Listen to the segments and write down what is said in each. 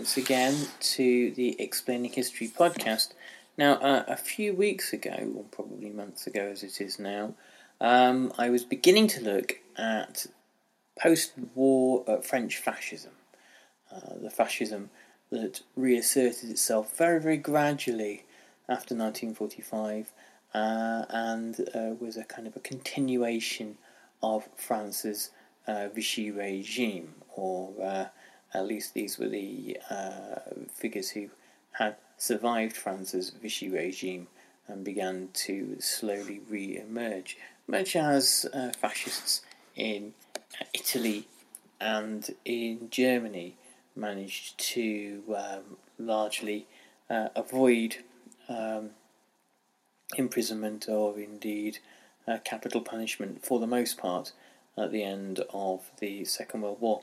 Once again to the Explaining History podcast. Now, uh, a few weeks ago, or probably months ago as it is now, um, I was beginning to look at post war uh, French fascism. Uh, the fascism that reasserted itself very, very gradually after 1945 uh, and uh, was a kind of a continuation of France's uh, Vichy regime, or at least these were the uh, figures who had survived France's Vichy regime and began to slowly re-emerge, much as uh, fascists in Italy and in Germany managed to um, largely uh, avoid um, imprisonment or indeed uh, capital punishment for the most part at the end of the Second World War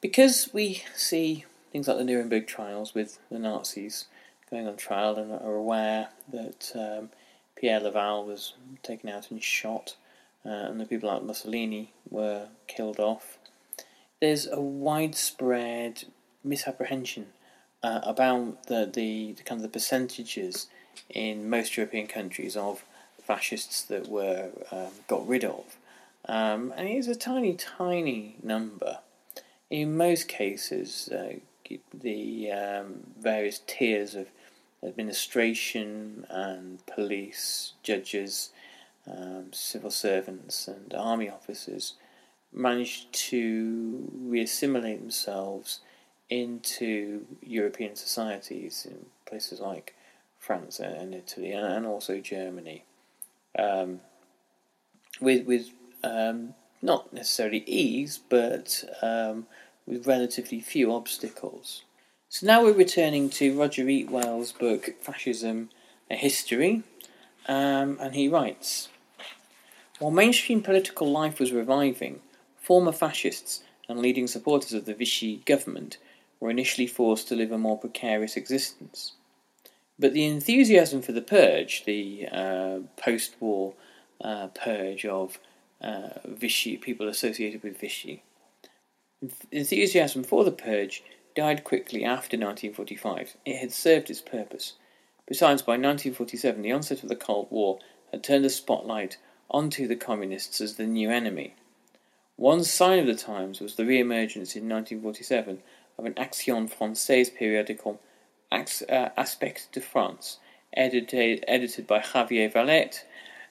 because we see things like the Nuremberg trials with the Nazis going on trial and are aware that um, Pierre Laval was taken out and shot, uh, and the people like Mussolini were killed off. There's a widespread misapprehension uh, about the, the, the kind of the percentages in most European countries of fascists that were um, got rid of, um, and it is a tiny, tiny number in most cases, uh, the um, various tiers of administration and police, judges, um, civil servants, and army officers managed to reassimilate themselves into European societies in places like France and Italy, and also Germany, um, with with um, not necessarily ease, but um, with relatively few obstacles. So now we're returning to Roger Eatwell's book Fascism A History, um, and he writes While mainstream political life was reviving, former fascists and leading supporters of the Vichy government were initially forced to live a more precarious existence. But the enthusiasm for the purge, the uh, post war uh, purge of uh, Vichy, people associated with Vichy. Enthusiasm for the purge died quickly after 1945. It had served its purpose. Besides, by 1947, the onset of the Cold War had turned the spotlight onto the communists as the new enemy. One sign of the times was the re-emergence in 1947 of an Action Française periodical, uh, Aspect de France, edited, edited by Xavier Vallat,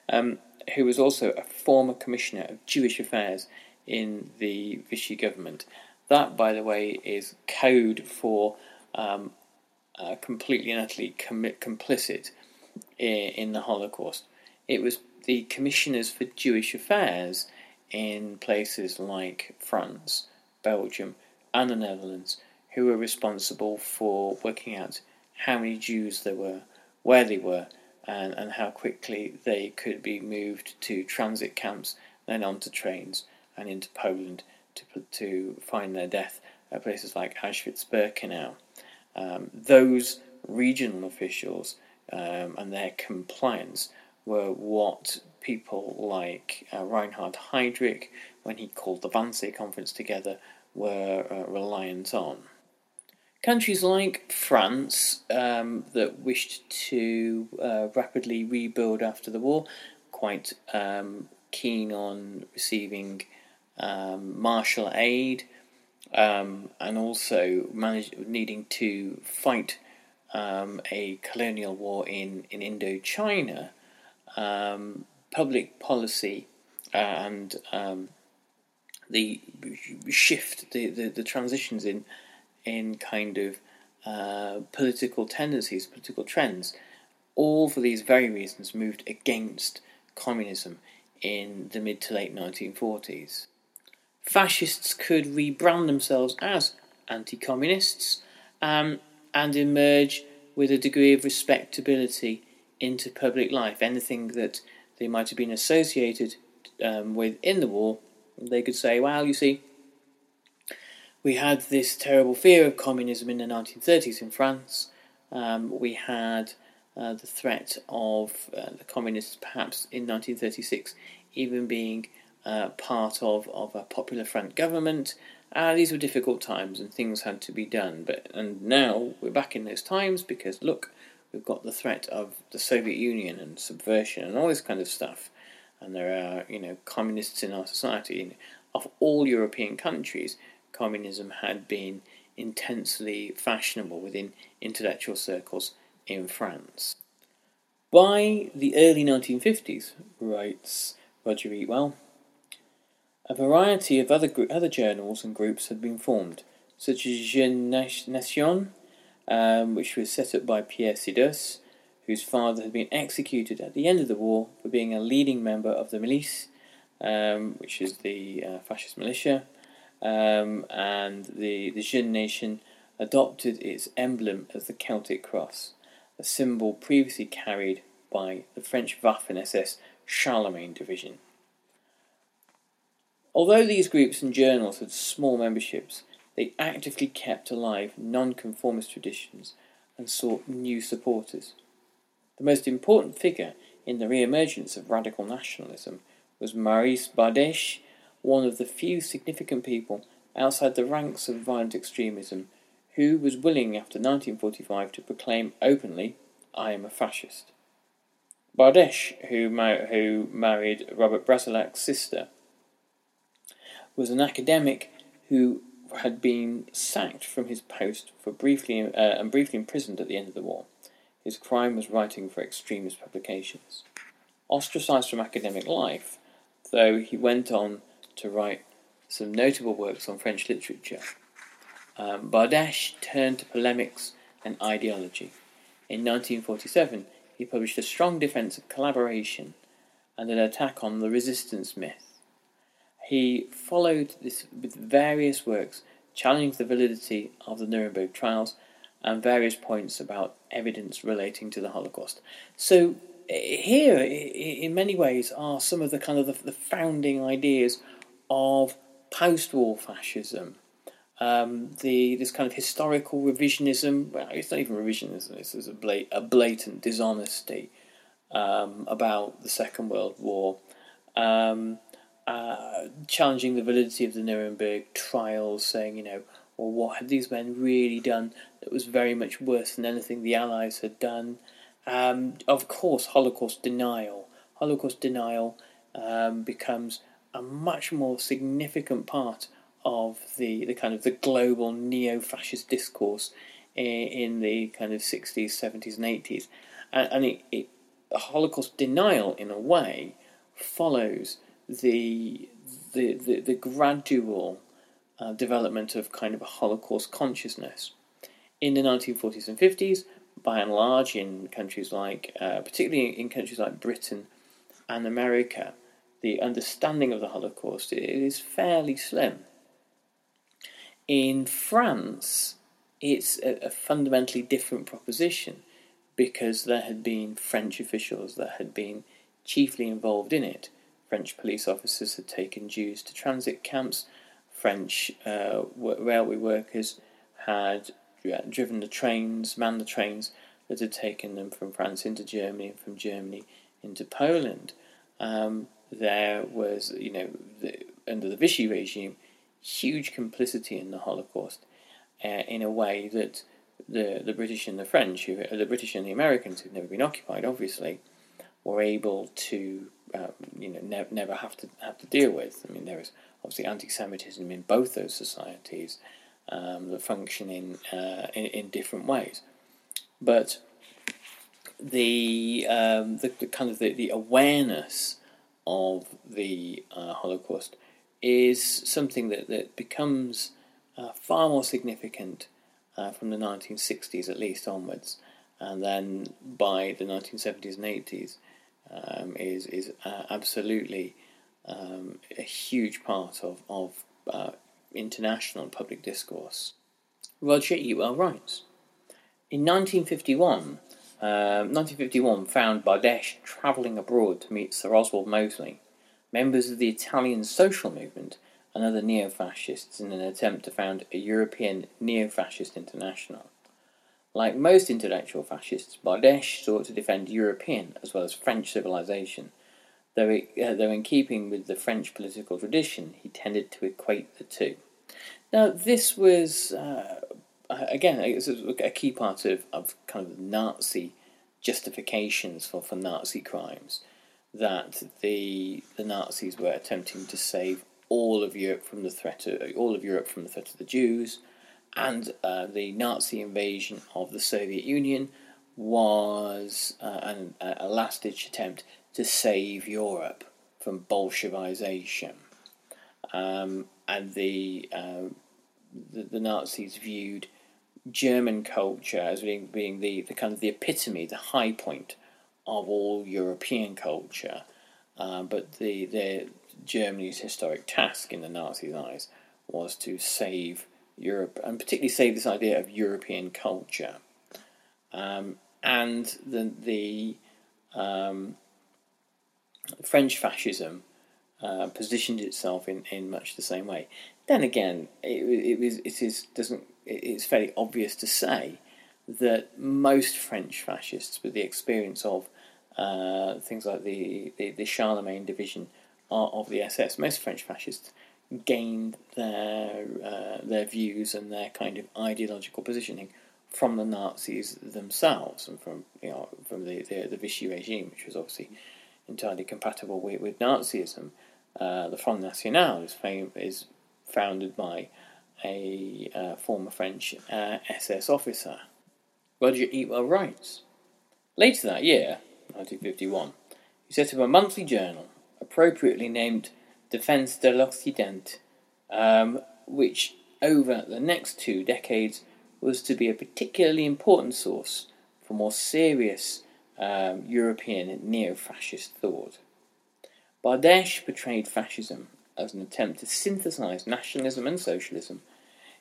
um, who was also a former commissioner of Jewish affairs in the Vichy government. That, by the way, is code for um, uh, completely and utterly complicit in, in the Holocaust. It was the commissioners for Jewish affairs in places like France, Belgium, and the Netherlands who were responsible for working out how many Jews there were, where they were, and, and how quickly they could be moved to transit camps, then onto trains and into Poland to, to find their death at places like Auschwitz-Birkenau. Um, those regional officials um, and their compliance were what people like uh, Reinhard Heydrich, when he called the Wannsee Conference together, were uh, reliant on. Countries like France, um, that wished to uh, rapidly rebuild after the war, quite um, keen on receiving um, Marshall aid, um, and also manage, needing to fight um, a colonial war in, in Indochina, um, public policy and the shift, the, the, the transitions in in kind of uh, political tendencies, political trends, all for these very reasons moved against communism in the mid to late 1940s. Fascists could rebrand themselves as anti communists um, and emerge with a degree of respectability into public life. Anything that they might have been associated um, with in the war, they could say, well, you see, we had this terrible fear of communism in the 1930s in France. Um, we had uh, the threat of uh, the communists, perhaps in 1936, even being uh, part of, of a popular front government. Uh, these were difficult times and things had to be done. But and now we're back in those times because look, we've got the threat of the Soviet Union and subversion and all this kind of stuff. And there are you know communists in our society of all European countries communism had been intensely fashionable within intellectual circles in France. By the early 1950s, writes Roger Eatwell, a variety of other, other journals and groups had been formed, such as Jeune Nation, um, which was set up by Pierre Sidos, whose father had been executed at the end of the war for being a leading member of the Milice, um, which is the uh, fascist militia, um, and the, the Jeune Nation adopted its emblem as the Celtic cross, a symbol previously carried by the French Waffen SS Charlemagne division. Although these groups and journals had small memberships, they actively kept alive non-conformist traditions and sought new supporters. The most important figure in the re-emergence of radical nationalism was Maurice Bardèche one of the few significant people outside the ranks of violent extremism who was willing after 1945 to proclaim openly, I am a fascist. Bardèche, who, mar- who married Robert Brasillach's sister, was an academic who had been sacked from his post for briefly uh, and briefly imprisoned at the end of the war. His crime was writing for extremist publications. Ostracized from academic life, though he went on to write some notable works on French literature. Um, turned to polemics and ideology. In 1947, he published a strong defense of collaboration and an attack on the resistance myth. He followed this with various works challenging the validity of the Nuremberg trials and various points about evidence relating to the Holocaust. So here, in many ways, are some of the kind of the, the founding ideas of post-war fascism. Um, the this kind of historical revisionism. Well, it's not even revisionism. This is a, blat- a blatant dishonesty um, about the Second World War, um, uh, challenging the validity of the Nuremberg trials, saying, you know, well, what had these men really done that was very much worse than anything the Allies had done? Um, of course, Holocaust denial. Holocaust denial um, becomes a much more significant part of the, the kind of the global neo-fascist discourse in, the kind of 60s, 70s and 80s. And, and it, it, Holocaust denial, in a way, follows the, the, the, the gradual uh, development of kind of a Holocaust consciousness. In the 1940s and 50s, by and large, in countries like, uh, particularly in countries like Britain and America, the understanding of the Holocaust is fairly slim. In France, it's a, a fundamentally different proposition because there had been French officials that had been chiefly involved in it. French police officers had taken Jews to transit camps. French uh, railway workers had driven the trains, manned the trains that had taken them from France into Germany and from Germany into Poland. Um, there was, you know, the, under the Vichy regime, huge complicity in the Holocaust uh, in a way that the the British and the French, who, the British and the Americans, who'd never been occupied, obviously, were able to, um, you know, ne- never have to have to deal with. I mean, there was obviously anti-Semitism in both those societies um, that function in, uh, in, in different ways, but the um, the, the, kind of the, the awareness of the uh, Holocaust is something that, that becomes uh, far more significant uh, from the 1960s at least onwards, and then by the 1970s and 80s um, is is uh, absolutely um, a huge part of of uh, international public discourse. Roger Eatwell writes, in 1951. 1951 um, found Bardèche travelling abroad to meet Sir Oswald Mosley, members of the Italian social movement, and other neo fascists in an attempt to found a European neo fascist international. Like most intellectual fascists, Bardèche sought to defend European as well as French civilization. Though, it, uh, though in keeping with the French political tradition, he tended to equate the two. Now, this was, uh, again, a key part of, of kind of Nazi justifications for, for Nazi crimes that the the Nazis were attempting to save all of Europe from the threat of all of Europe from the threat of the Jews, and uh, the Nazi invasion of the Soviet Union was uh, an, a last-ditch attempt to save Europe from Bolshevization, um, and the, uh, the, the Nazis viewed German culture as being, being the, the kind of the epitome, the high point of all European culture. Uh, but the, the Germany's historic task in the Nazis' eyes was to save Europe, and particularly save this idea of European culture. Um, and the, the um, French fascism uh, positioned itself in, in much the same way. Then again, it, it was it is doesn't it's fairly obvious to say that most French fascists, with the experience of uh, things like the, the, the Charlemagne division of the SS, most French fascists gained their uh, their views and their kind of ideological positioning from the Nazis themselves and from you know from the, the, the Vichy regime, which was obviously entirely compatible with, with Nazism. Uh, the Front National is, fam- is founded by a uh, former French uh, SS officer. Roger Eatwell writes Later that year, 1951, he set up a monthly journal appropriately named Defense de l'Occident, um, which over the next two decades was to be a particularly important source for more serious um, European neo fascist thought. Bardèche portrayed fascism as an attempt to synthesize nationalism and socialism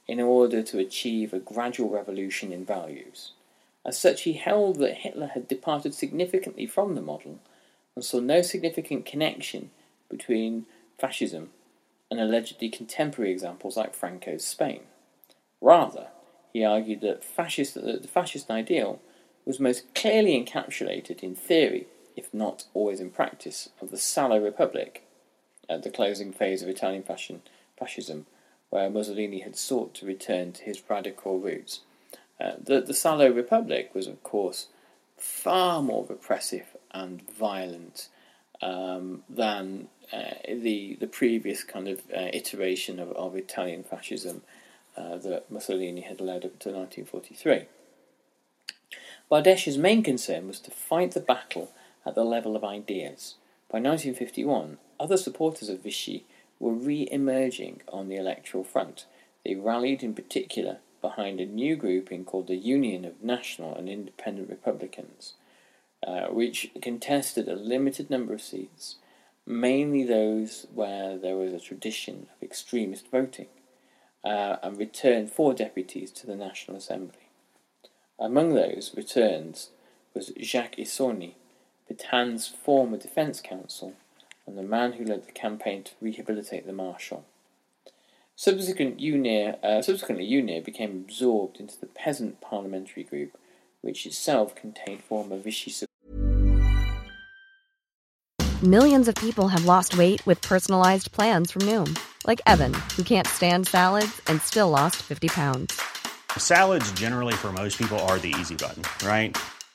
in order to achieve a gradual revolution in values. As such, he held that Hitler had departed significantly from the model and saw no significant connection between fascism and allegedly contemporary examples like Franco's Spain. Rather, he argued that, fascist, that the fascist ideal was most clearly encapsulated in theory, if not always in practice, of the Salo Republic at the closing phase of Italian fascism, where Mussolini had sought to return to his radical roots. Uh, the, the Salo Republic was, of course, far more repressive and violent um, than uh, the the previous kind of uh, iteration of, of Italian fascism uh, that Mussolini had led up to 1943. Bardèche's main concern was to fight the battle at the level of ideas. By 1951, other supporters of Vichy were re emerging on the electoral front. They rallied in particular behind a new grouping called the Union of National and Independent Republicans, uh, which contested a limited number of seats, mainly those where there was a tradition of extremist voting, uh, and returned four deputies to the National Assembly. Among those returns was Jacques Isorni, Petain's former defense counsel and the man who led the campaign to rehabilitate the marshal. Subsequent UNIR, uh, subsequently, UNIR became absorbed into the peasant parliamentary group, which itself contained former Vichy. Millions of people have lost weight with personalized plans from Noom, like Evan, who can't stand salads and still lost 50 pounds. Salads, generally, for most people, are the easy button, right?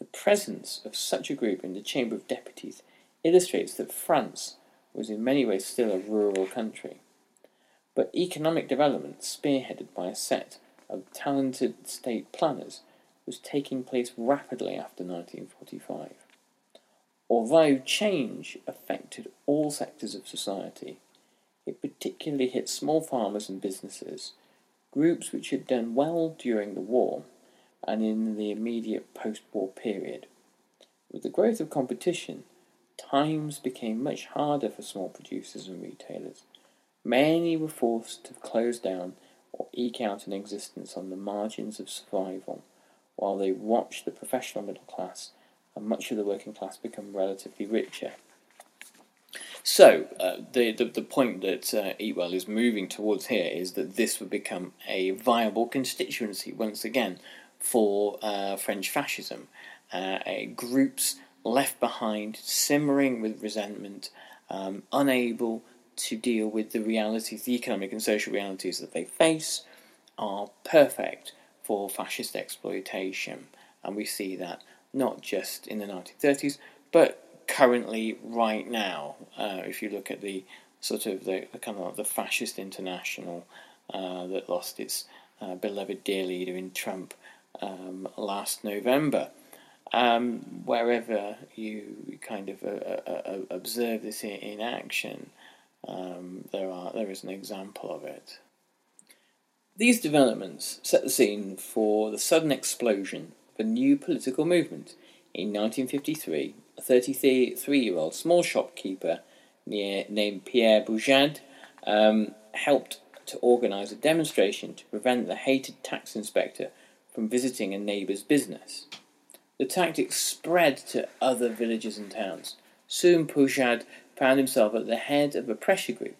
The presence of such a group in the Chamber of Deputies illustrates that France was in many ways still a rural country. But economic development, spearheaded by a set of talented state planners, was taking place rapidly after 1945. Although change affected all sectors of society, it particularly hit small farmers and businesses, groups which had done well during the war and in the immediate post war period. With the growth of competition, times became much harder for small producers and retailers. Many were forced to close down or eke out an existence on the margins of survival, while they watched the professional middle class and much of the working class become relatively richer. So, uh, the, the, the point that uh, Eatwell is moving towards here is that this would become a viable constituency once again for uh, French fascism. Uh, groups left behind, simmering with resentment, um, unable to deal with the realities, the economic and social realities that they face, are perfect for fascist exploitation. And we see that not just in the 1930s, but currently, right now. Uh, if you look at the sort of the, the kind of the fascist international uh, that lost its uh, beloved dear leader in Trump um, last November. Um, wherever you kind of uh, uh, uh, observe this in, action, um, there are there is an example of it. These developments set the scene for the sudden explosion of a new political movement. In 1953, a 33-year-old small shopkeeper near, named Pierre Poujade um, helped to organise a demonstration to prevent the hated tax inspector from visiting a neighbour's business. The tactic spread to other villages and towns. Soon Poujade found himself at the head of a pressure group,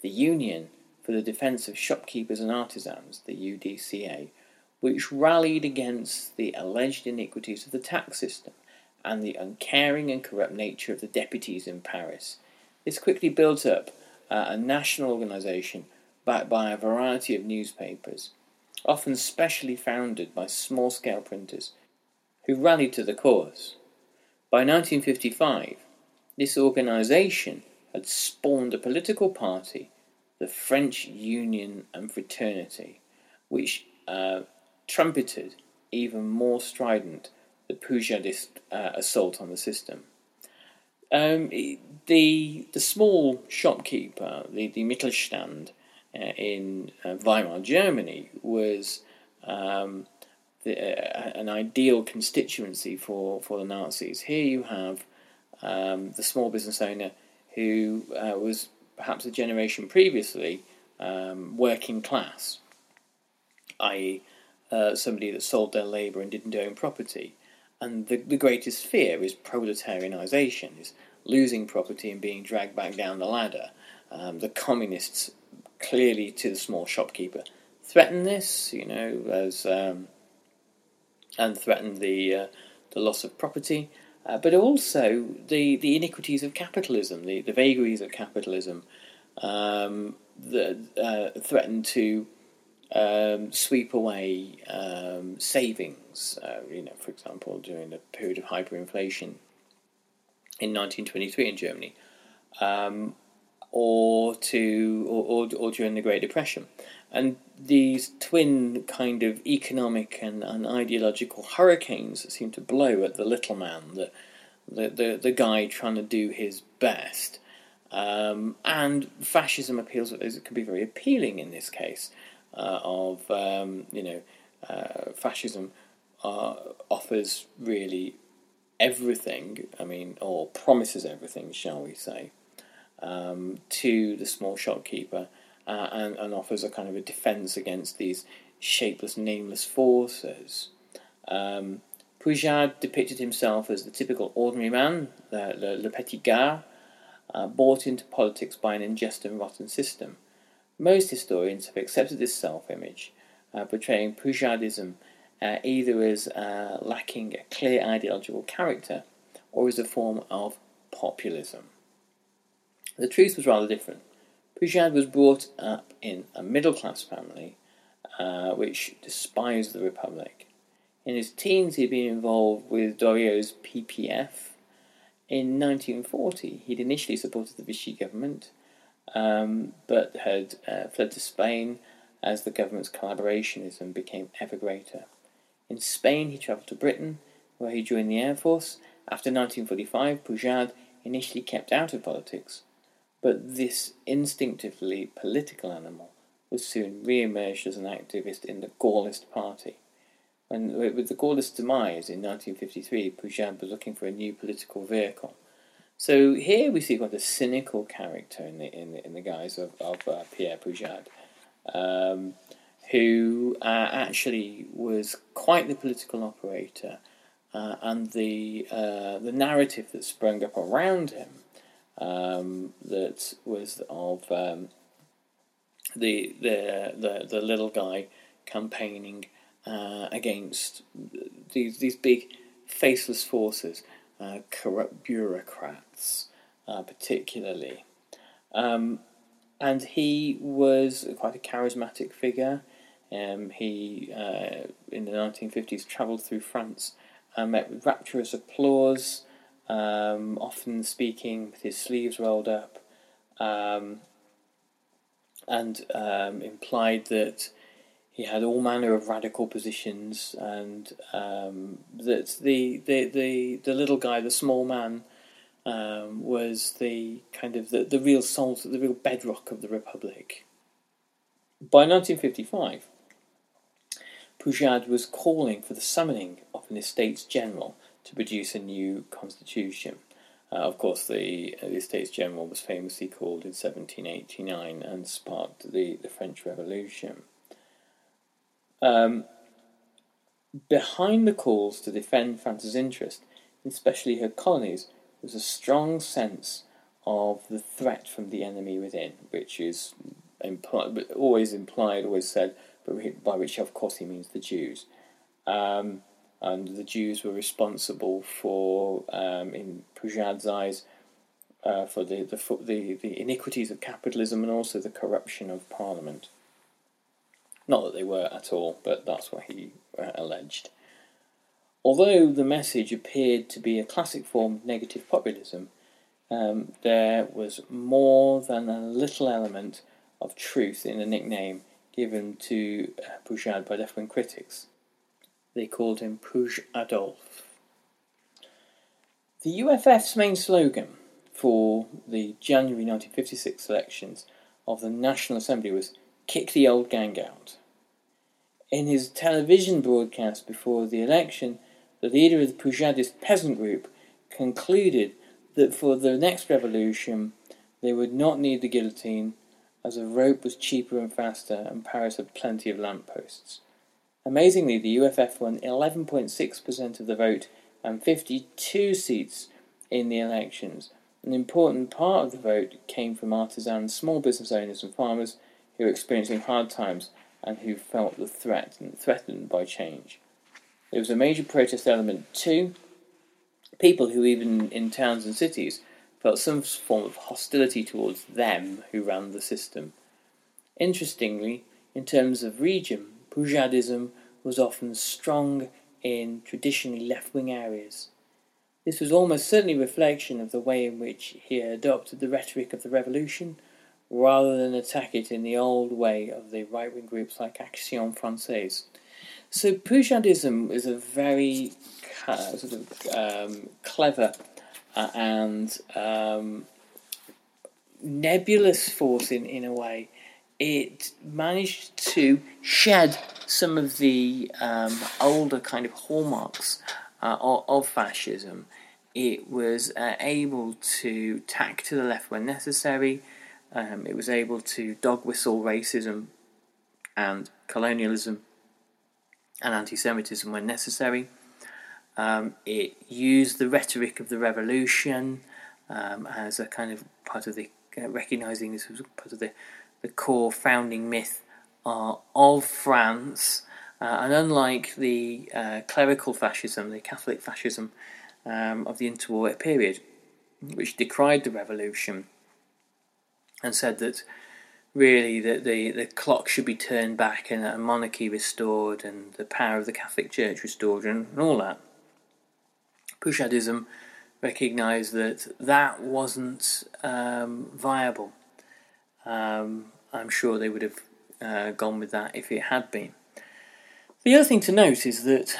the Union for the Defence of Shopkeepers and Artisans, the UDCA, which rallied against the alleged iniquities of the tax system and the uncaring and corrupt nature of the deputies in Paris. This quickly built up uh, a national organisation backed by a variety of newspapers, often specially founded by small scale printers who rallied to the cause. By 1955, this organisation had spawned a political party, the French Union and Fraternity, which uh, trumpeted even more strident the Poujadist uh, assault on the system. Um, the the small shopkeeper, the, the Mittelstand, in uh, Weimar, Germany, was um, the, uh, an ideal constituency for, for the Nazis. Here you have um, the small business owner who uh, was perhaps a generation previously um, working class, i.e., uh, somebody that sold their labour and didn't own property. And the, the greatest fear is proletarianisation, is losing property and being dragged back down the ladder. Um, the communists, clearly to the small shopkeeper, threaten this, you know, as um, and threaten the uh, the loss of property, uh, but also the, the iniquities of capitalism, the, the vagaries of capitalism um, that uh, threaten to um, sweep away um, savings. Uh, you know, for example, during the period of hyperinflation in 1923 in Germany, um, or to or, or, or, during the Great Depression, and these twin kind of economic and, and ideological hurricanes that seem to blow at the little man, the the the, the guy trying to do his best. Um, and fascism appeals it can be very appealing in this case uh, of um, you know uh, fascism uh, offers really everything. I mean, or promises everything, shall we say, um, to the small shopkeeper, uh, and, and offers a kind of a defence against these shapeless, nameless forces. Um, depicted himself as the typical ordinary man, the, le, le petit gars, uh, brought into politics by an unjust and rotten system. Most historians have accepted this self image, uh, portraying Poujadism uh, either as uh, lacking a clear ideological character or as a form of populism. The truth was rather different. Poujade was brought up in a middle class family uh, which despised the Republic. In his teens, he'd been involved with Doriot's PPF. In 1940, he'd initially supported the Vichy government um, but had uh, fled to Spain as the government's collaborationism became ever greater. In Spain, he travelled to Britain, where he joined the Air Force. After 1945, Poujade initially kept out of politics, but this instinctively political animal was soon re-emerged as an activist in the Gaullist Party. When, with the Gaullist demise in 1953, Poujade was looking for a new political vehicle. So here we see quite a cynical character in the in the, in the guise of, of uh, Pierre Poujade, um, who uh, actually was quite the political operator, uh, and the uh, the narrative that sprung up around him um, that was of um, the, the the the little guy campaigning uh, against these these big faceless forces uh, corrupt bureaucrats, uh, particularly. Um, and he was quite a charismatic figure. Um, he, uh, in the 1950s, travelled through France and met with rapturous applause, um, often speaking with his sleeves rolled up, um, and um, implied that he had all manner of radical positions, and um, that the, the, the, the little guy, the small man, um, was the kind of the, the real salt, the real bedrock of the republic. By 1955, Poujade was calling for the summoning of an Estates General to produce a new constitution. Uh, of course, the, uh, the Estates General was famously called in 1789 and sparked the, the French Revolution. Um, behind the calls to defend France's interest, especially her colonies, was a strong sense of the threat from the enemy within, which is implied, always implied, always said, but by which, of course, he means the Jews. Um, and the Jews were responsible for, um, in Poujade's eyes, uh, for the, the, the, the iniquities of capitalism and also the corruption of Parliament. Not that they were at all, but that's what he uh, alleged. Although the message appeared to be a classic form of negative populism, um, there was more than a little element of truth in the nickname given to uh, Poujade by left wing critics. They called him Pouj Adolphe. The UFF's main slogan for the January 1956 elections of the National Assembly was Kick the Old Gang Out. In his television broadcast before the election, the leader of the Poujadist peasant group concluded that for the next revolution they would not need the guillotine as a rope was cheaper and faster, and Paris had plenty of lampposts. Amazingly, the UFF won 11.6% of the vote and 52 seats in the elections. An important part of the vote came from artisans, small business owners, and farmers who were experiencing hard times and who felt the threat and threatened by change. There was a major protest element too. People who, even in towns and cities, felt some form of hostility towards them who ran the system. Interestingly, in terms of region, Poujadism was often strong in traditionally left wing areas. This was almost certainly a reflection of the way in which he adopted the rhetoric of the revolution rather than attack it in the old way of the right wing groups like Action Française. So Poujadism is a very sort of um, clever uh, and um, nebulous force in, in a way. It managed to shed some of the um, older kind of hallmarks uh, of, of, fascism. It was uh, able to tack to the left when necessary. Um, it was able to dog whistle racism and colonialism and anti Semitism when necessary. Um, it used the rhetoric of the revolution um, as a kind of part of the uh, recognizing this was part of the, the core founding myth uh, of France. Uh, and unlike the uh, clerical fascism, the Catholic fascism um, of the interwar period, which decried the revolution and said that really that the, the clock should be turned back and a monarchy restored and the power of the Catholic Church restored and, and all that. Poujadism recognised that that wasn't um, viable. Um, I'm sure they would have uh, gone with that if it had been. The other thing to note is that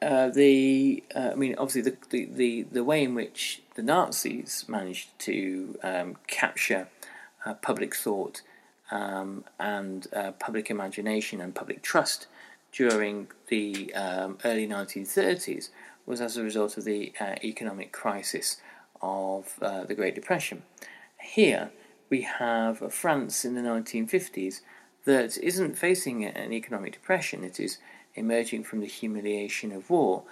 uh, the, uh, I mean, obviously, the, the, the, the, way in which the Nazis managed to um, capture uh, public thought um, and uh, public imagination and public trust during the um, early 1930s was as a result of the uh, economic crisis of uh, the Great Depression. Here we have a France in the 1950s that isn't facing an economic depression, it is emerging from the humiliation of war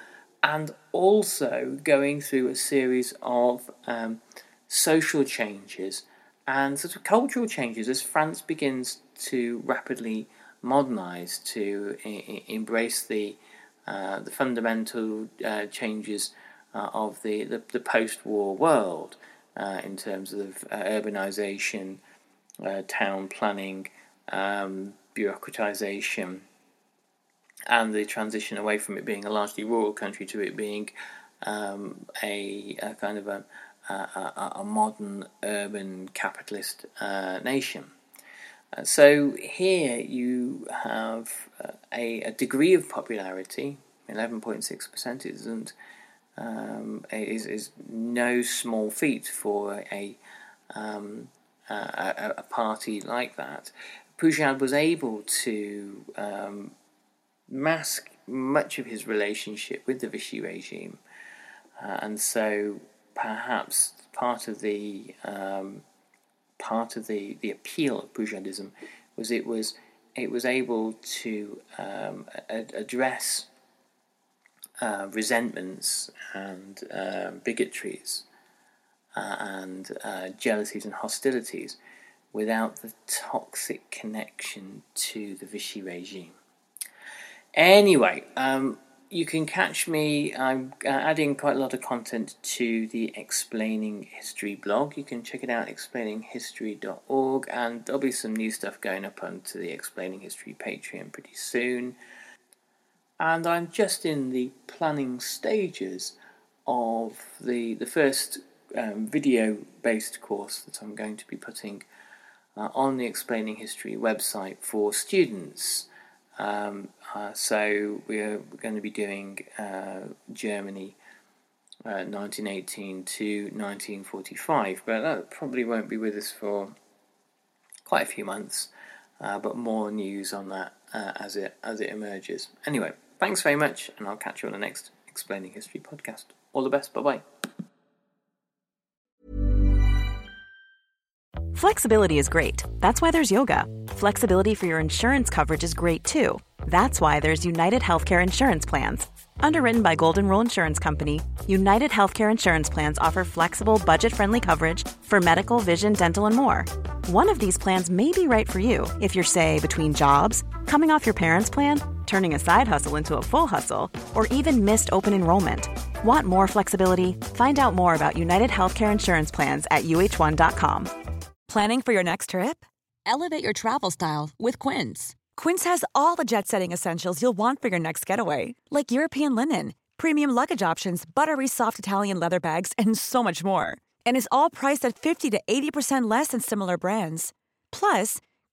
and also going through a series of um, social changes and sort of cultural changes as France begins to rapidly modernize, to I- embrace the uh, the fundamental uh, changes uh, of the, the, the post war world uh, in terms of uh, urbanization, town planning, um, bureaucratization, and the transition away from it being a largely rural country to it being um, a, a, kind of a, a, a modern urban capitalist nation. Uh, so here you have uh, a, a, degree of popularity. Eleven point six percent isn't um, is is no small feat for a um, a, a, party like that. Poujade was able to um, mask much of his relationship with the Vichy regime, uh, and so perhaps part of the um, part of the, the appeal of Poujadism was it was it was able to um, address uh, resentments and uh, bigotries uh, and uh, jealousies and hostilities without the toxic connection to the Vichy regime. Anyway, um, you can catch me. I'm uh, adding quite a lot of content to the Explaining History blog. You can check it out, explaininghistory.org, and there'll be some new stuff going up onto the Explaining History Patreon pretty soon. And I'm just in the planning stages of the the first um, video-based course that I'm going to be putting uh, on the Explaining History website for students. Um, uh, so we're going to be doing uh, Germany uh, 1918 to 1945, but that probably won't be with us for quite a few months. Uh, but more news on that uh, as it as it emerges. Anyway, thanks very much, and I'll catch you on the next Explaining History podcast. All the best. Bye bye. Flexibility is great. That's why there's yoga. Flexibility for your insurance coverage is great too. That's why there's United Healthcare Insurance Plans. Underwritten by Golden Rule Insurance Company, United Healthcare Insurance Plans offer flexible, budget friendly coverage for medical, vision, dental, and more. One of these plans may be right for you if you're, say, between jobs, coming off your parents' plan, turning a side hustle into a full hustle, or even missed open enrollment. Want more flexibility? Find out more about United Healthcare Insurance Plans at uhone.com. Planning for your next trip? Elevate your travel style with Quince. Quince has all the jet setting essentials you'll want for your next getaway, like European linen, premium luggage options, buttery soft Italian leather bags, and so much more. And is all priced at 50 to 80% less than similar brands. Plus,